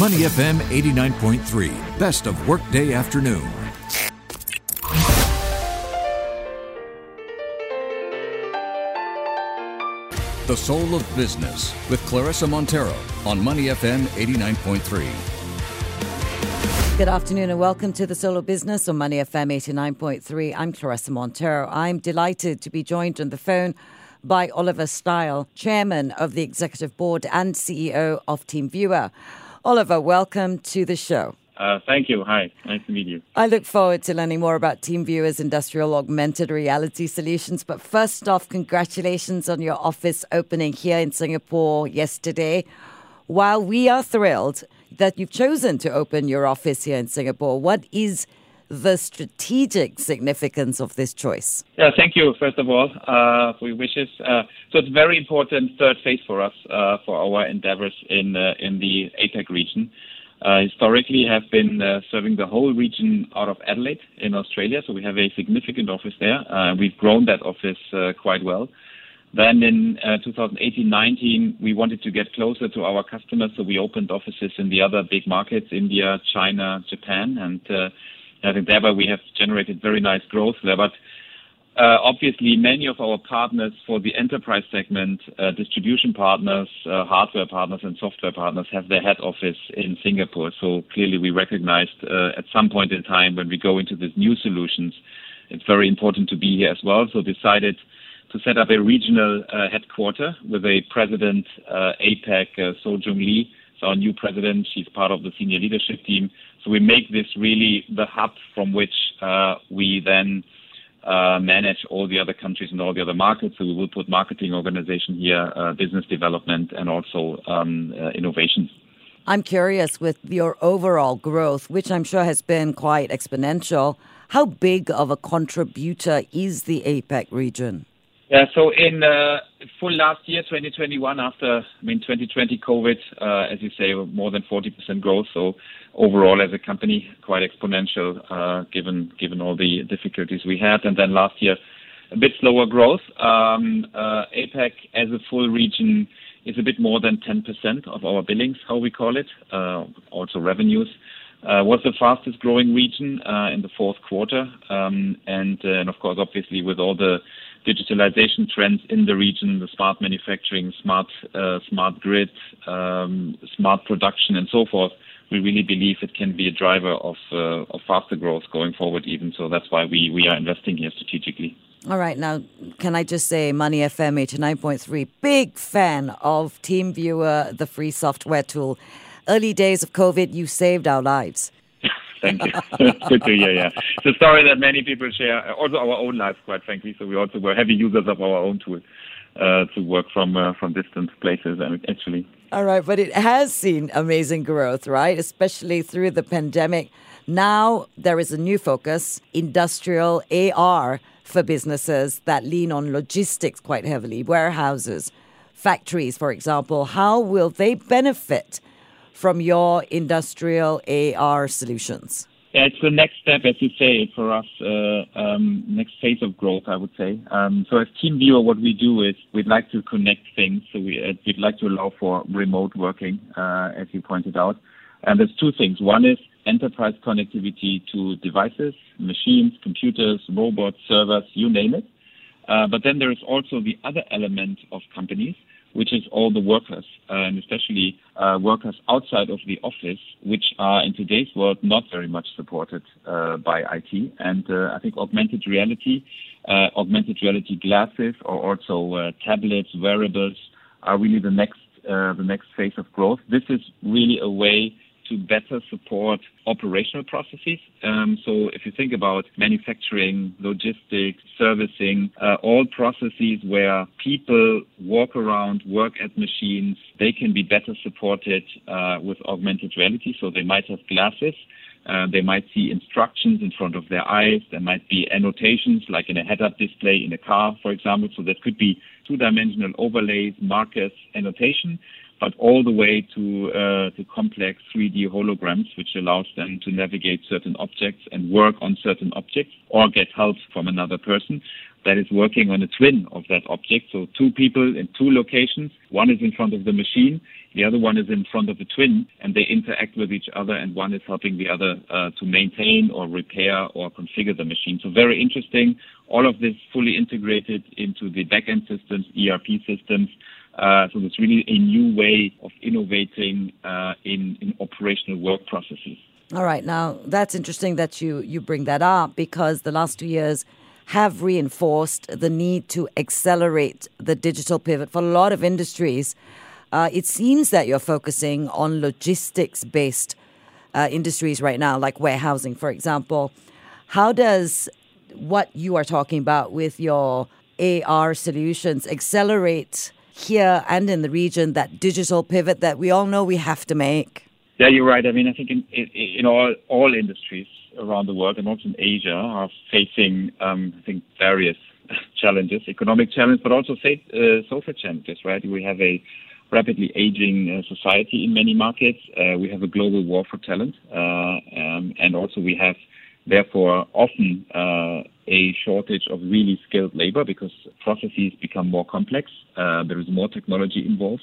Money FM 89.3, best of workday afternoon. The Soul of Business with Claressa Monteiro on Money FM 89.3. Good afternoon and welcome to the Soul of Business on Money FM 89.3. I'm Claressa Monteiro. I'm delighted to be joined on the phone by Oliver Steil, Chairman of the Executive Board and CEO of TeamViewer. Oliver, welcome to the show. Uh, thank you. Hi. Nice to meet you. I look forward to learning more about TeamViewer's industrial augmented reality solutions. But first off, congratulations on your office opening here in Singapore yesterday. While we are thrilled that you've chosen to open your office here in Singapore, what is the strategic significance of this choice? Yeah, thank you, first of all, uh, for your wishes. Uh, so it's very important third phase for us, uh, for our endeavors in, uh, in the APAC region. Uh, historically have been uh, serving the whole region out of Adelaide in Australia. So we have a significant office there. We've grown that office quite well. Then in 2018-19, uh, we wanted to get closer to our customers, so we opened offices in the other big markets, India, China, Japan, and uh, I think thereby we have generated very nice growth there. But uh, obviously, many of our partners for the enterprise segment, uh, distribution partners, uh, hardware partners, and software partners have their head office in Singapore. So clearly, we recognized at some point in time when we go into these new solutions, it's very important to be here as well. So decided to set up a regional headquarter with a president, APAC, So Jung Lee. Our new president. She's part of the senior leadership team. So we make this really the hub from which we then uh, manage all the other countries and all the other markets. So we will put marketing organization here, uh, business development, and also um, uh, innovation. I'm curious with your overall growth, which I'm sure has been quite exponential. How big of a contributor is the APAC region? Yeah, so in uh, full last year, 2021, after I mean 2020 COVID, uh, as you say, more than 40% growth. So overall, as a company, quite exponential uh, given given all the difficulties we had. And then last year, a bit slower growth. Um, uh, APAC as a full region is a bit more than 10% of our billings, how we call it, uh, also revenues. Uh, was the fastest growing region uh, in the fourth quarter. Um, and, of course, obviously, with all the digitalization trends in the region, the smart manufacturing, smart uh, smart grid, um, smart production, and so forth, we really believe it can be a driver of uh, of faster growth going forward. Even so, that's why we we are investing here strategically. All right, now can I just say, Money FM eighty nine point three, big fan of TeamViewer, the free software tool. Early days of COVID, you saved our lives. Thank you. Good to hear. Yeah, it's a story that many people share. Also, our own lives, quite frankly. So we also were heavy users of our own tool uh, to work from uh, from distant places. And actually. All right, but it has seen amazing growth, right? Especially through the pandemic. Now there is a new focus: industrial AR for businesses that lean on logistics quite heavily, warehouses, factories, for example. How will they benefit? from your industrial AR solutions? Yeah, it's the next step, as you say, for us, uh, um, next phase of growth, I would say. Um, so as TeamViewer, what we do is we'd like to connect things. So we, uh, we'd like to allow for remote working, uh, as you pointed out. And there's two things. One is enterprise connectivity to devices, machines, computers, robots, servers, you name it. Uh, but then there is also the other element of companies, which is all the workers, and especially uh, workers outside of the office, which are in today's world not very much supported uh, by IT. And uh, I think augmented reality, uh, augmented reality glasses, or also uh, tablets, wearables, are really the next the next phase of growth. This is really a way to better support operational processes. Um, so if you think about manufacturing, logistics, servicing, uh, all processes where people walk around, work at machines, they can be better supported uh, with augmented reality. So they might have glasses. Uh, they might see instructions in front of their eyes. There might be annotations, like in a head-up display in a car, for example. So that could be two-dimensional overlays, markers, annotation but all the way to uh, to complex 3D holograms, which allows them to navigate certain objects and work on certain objects, or get help from another person that is working on a twin of that object. So two people in two locations. One is in front of the machine, The other one is in front of the twin, and they interact with each other, and one is helping the other uh, to maintain or repair or configure the machine. So very interesting. All of this fully integrated into the backend systems, ERP systems. Uh, so it's really a new way of innovating uh, in, in operational work processes. All right, now that's interesting that you you bring that up because the last two years have reinforced the need to accelerate the digital pivot for a lot of industries. Uh, it seems that you're focusing on logistics based uh, industries right now, like warehousing, for example. How does what you are talking about with your AR solutions accelerate here and in the region that digital pivot that we all know we have to make? Yeah, you're right. I mean, I think in, in, all all industries around the world and also in Asia are facing, um, I think, various challenges, economic challenges, but also uh, social challenges. Right? We have a rapidly aging uh, society in many markets. Uh, we have a global war for talent, uh, um, and also we have therefore often uh, a shortage of really skilled labor because processes become more complex. Uh, there is more technology involved.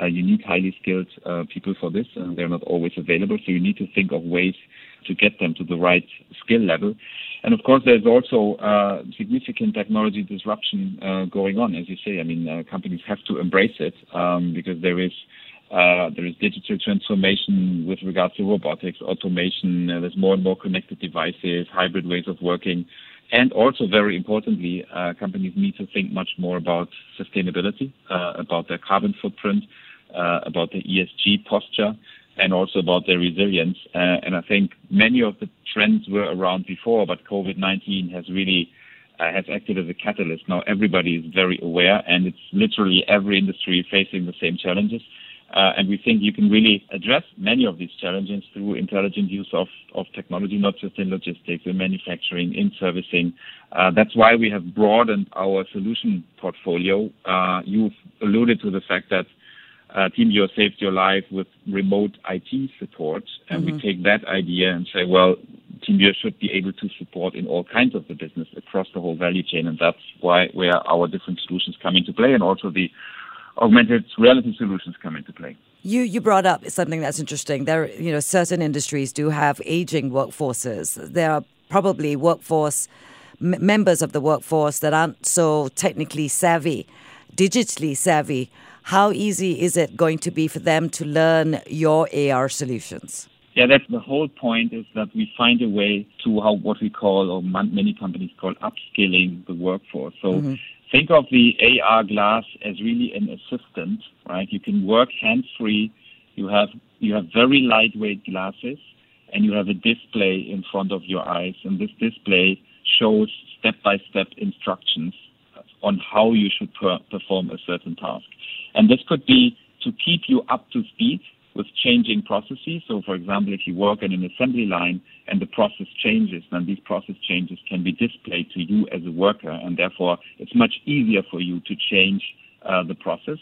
Uh, you need highly skilled uh, people for this, and they're not always available. So you need to think of ways to get them to the right skill level. And of course, there's also uh, significant technology disruption uh, going on, as you say. I mean, uh, companies have to embrace it um, because there is uh, there is digital transformation with regards to robotics, automation. there's more and more connected devices, hybrid ways of working. And also, very importantly, uh, companies need to think much more about sustainability, uh, about their carbon footprint, uh, about their ESG posture, and also about their resilience. Uh, and I think many of the trends were around before, but COVID-19 has really uh, has acted as a catalyst. Now everybody is very aware, and it's literally every industry facing the same challenges. Uh, and we think you can really address many of these challenges through intelligent use of, of technology, not just in logistics, in manufacturing, in servicing. Uh, that's why we have broadened our solution portfolio. Uh, you've alluded to the fact that uh, TeamViewer saved your life with remote IT support, and mm-hmm. we take that idea and say, well, TeamViewer should be able to support in all kinds of the business across the whole value chain, and that's why where our different solutions come into play, and also the augmented reality solutions come into play. You you brought up something that's interesting. There, you know, certain industries do have aging workforces. There are probably workforce m- members of the workforce that aren't so technically savvy, digitally savvy. How easy is it going to be for them to learn your AR solutions? Yeah, that's the whole point is that we find a way to how what we call, or many companies call upskilling the workforce. So mm-hmm think of the AR glass as really an assistant, right? You can work hands free. You have you have very lightweight glasses, and you have a display in front of your eyes, and this display shows step by step instructions on how you should per- perform a certain task. And this could be to keep you up to speed with changing processes. So, for example, if you work in an assembly line and the process changes, then these process changes can be displayed to you as a worker, and therefore it's much easier for you to change uh, the process.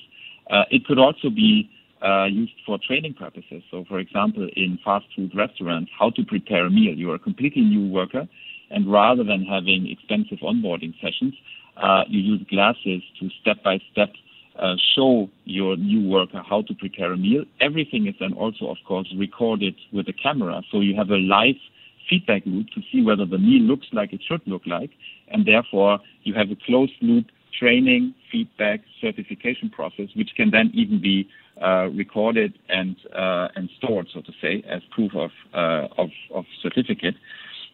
Uh, it could also be uh, used for training purposes. So, for example, in fast food restaurants, how to prepare a meal. You are a completely new worker, and rather than having expensive onboarding sessions, uh, you use glasses to step by step uh, show your new worker how to prepare a meal. Everything is then also, of course, recorded with a camera. So you have a live feedback loop to see whether the meal looks like it should look like. And therefore, you have a closed loop training, feedback, certification process, which can then even be uh, recorded and uh, and stored, so to say, as proof of uh, of, of certificate.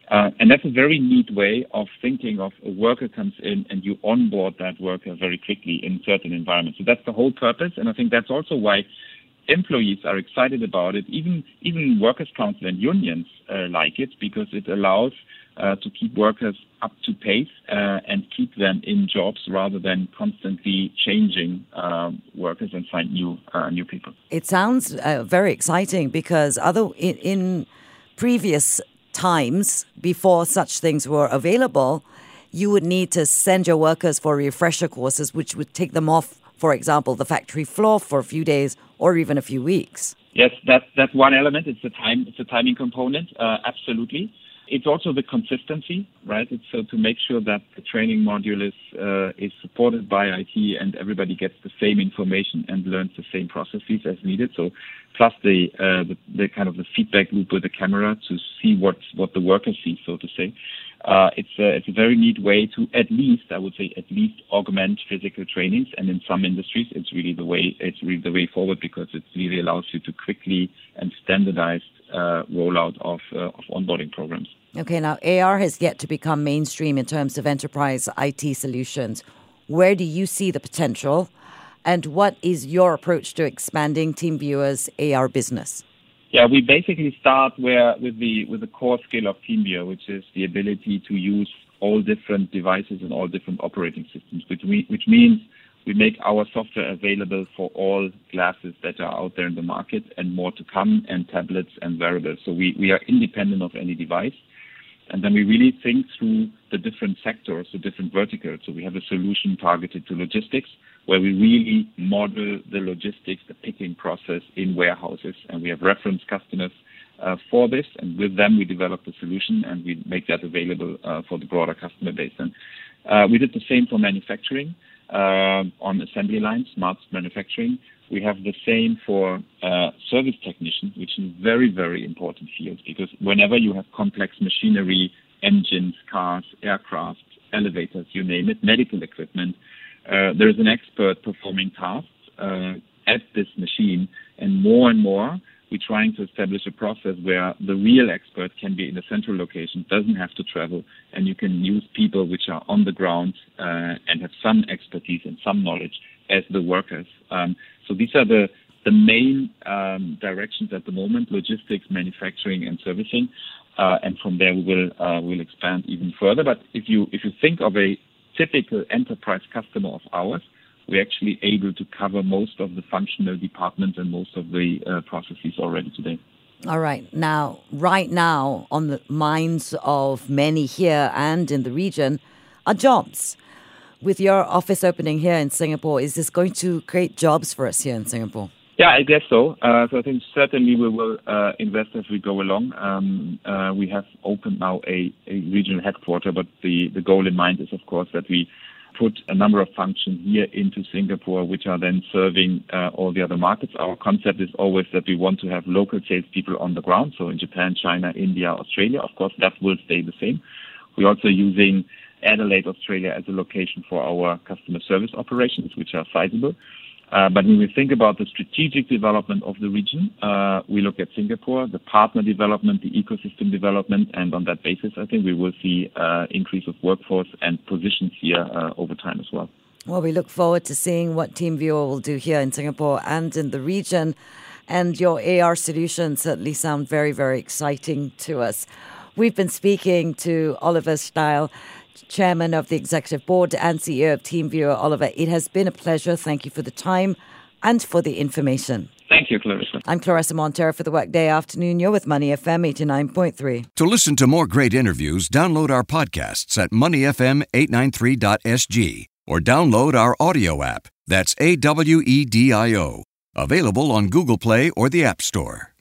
Uh, and that's a very neat way of thinking of a worker comes in and you onboard that worker very quickly in certain environments. So that's the whole purpose. And I think that's also why employees are excited about it. Even, even workers' council and unions uh, like it because it allows uh, to keep workers up to pace uh, and keep them in jobs rather than constantly changing um, workers and find new uh, new people. It sounds uh, very exciting because other in, in previous times before such things were available, you would need to send your workers for refresher courses, which would take them off, for example, the factory floor for a few days or even a few weeks. Yes, that's that's one element. It's the time. It's a timing component. Uh, absolutely. It's also the consistency, right? It's so to make sure that the training module is uh, is supported by IT and everybody gets the same information and learns the same processes as needed. So, plus the uh, the, the, kind of the feedback loop with the camera to see what what the worker sees, so to say. Uh, it's a, it's a very neat way to at least I would say at least augment physical trainings, and in some industries it's really the way it's really the way forward because it really allows you to quickly and standardize rollout of uh, of onboarding programs. Okay, now AR has yet to become mainstream in terms of enterprise IT solutions. Where do you see the potential? And what is your approach to expanding TeamViewer's AR business? Yeah, we basically start where with the with the core skill of TeamViewer, which is the ability to use all different devices and all different operating systems, which, we, which means we make our software available for all glasses that are out there in the market and more to come, and tablets and wearables. So we, we are independent of any device. And then we really think through the different sectors, the different verticals. So we have a solution targeted to logistics where we really model the logistics, the picking process in warehouses. And we have reference customers uh, for this. And with them, we develop the solution and we make that available uh, for the broader customer base. And uh, we did the same for manufacturing on assembly lines, smart manufacturing. We have the same for uh, service technicians, which is very, very important field because whenever you have complex machinery, engines, cars, aircraft, elevators, you name it, medical equipment, uh, there is an expert performing tasks uh, at this machine, and more and more we're trying to establish a process where the real expert can be in a central location, doesn't have to travel, and you can use people which are on the ground uh, and have some expertise and some knowledge as the workers. Um, so these are the the main um, directions at the moment: logistics, manufacturing, and servicing. Uh, and from there, we will uh, will expand even further. But if you if you think of a typical enterprise customer of ours, we're actually able to cover most of the functional departments and most of the uh, processes already today. All right. Now, right now, on the minds of many here and in the region are jobs with your office opening here in Singapore, is this going to create jobs for us here in Singapore? Yeah, I guess so. Uh, so I think certainly we will uh, invest as we go along. Um, uh, we have opened now a, a regional headquarter, but the, the goal in mind is, of course, that we put a number of functions here into Singapore, which are then serving uh, all the other markets. Our concept is always that we want to have local salespeople on the ground. So in Japan, China, India, Australia, of course, that will stay the same. We're also using Adelaide, Australia as a location for our customer service operations, which are sizable. Uh, but when we think about the strategic development of the region, uh, we look at Singapore, the partner development, the ecosystem development, and on that basis, I think we will see uh, increase of workforce and positions here over time as well. Well, we look forward to seeing what TeamViewer will do here in Singapore and in the region. And your AR solutions certainly sound very, very exciting to us. We've been speaking to Oliver Steil, Chairman of the Executive Board and CEO of TeamViewer. Oliver, it has been a pleasure. Thank you for the time and for the information. Thank you, Claressa. I'm Claressa Monteiro for the Workday Afternoon. You're with Money FM 89.3. To listen to more great interviews, download our podcasts at moneyfm893.sg or download our audio app. That's A W E D I O. Available on Google Play or the App Store.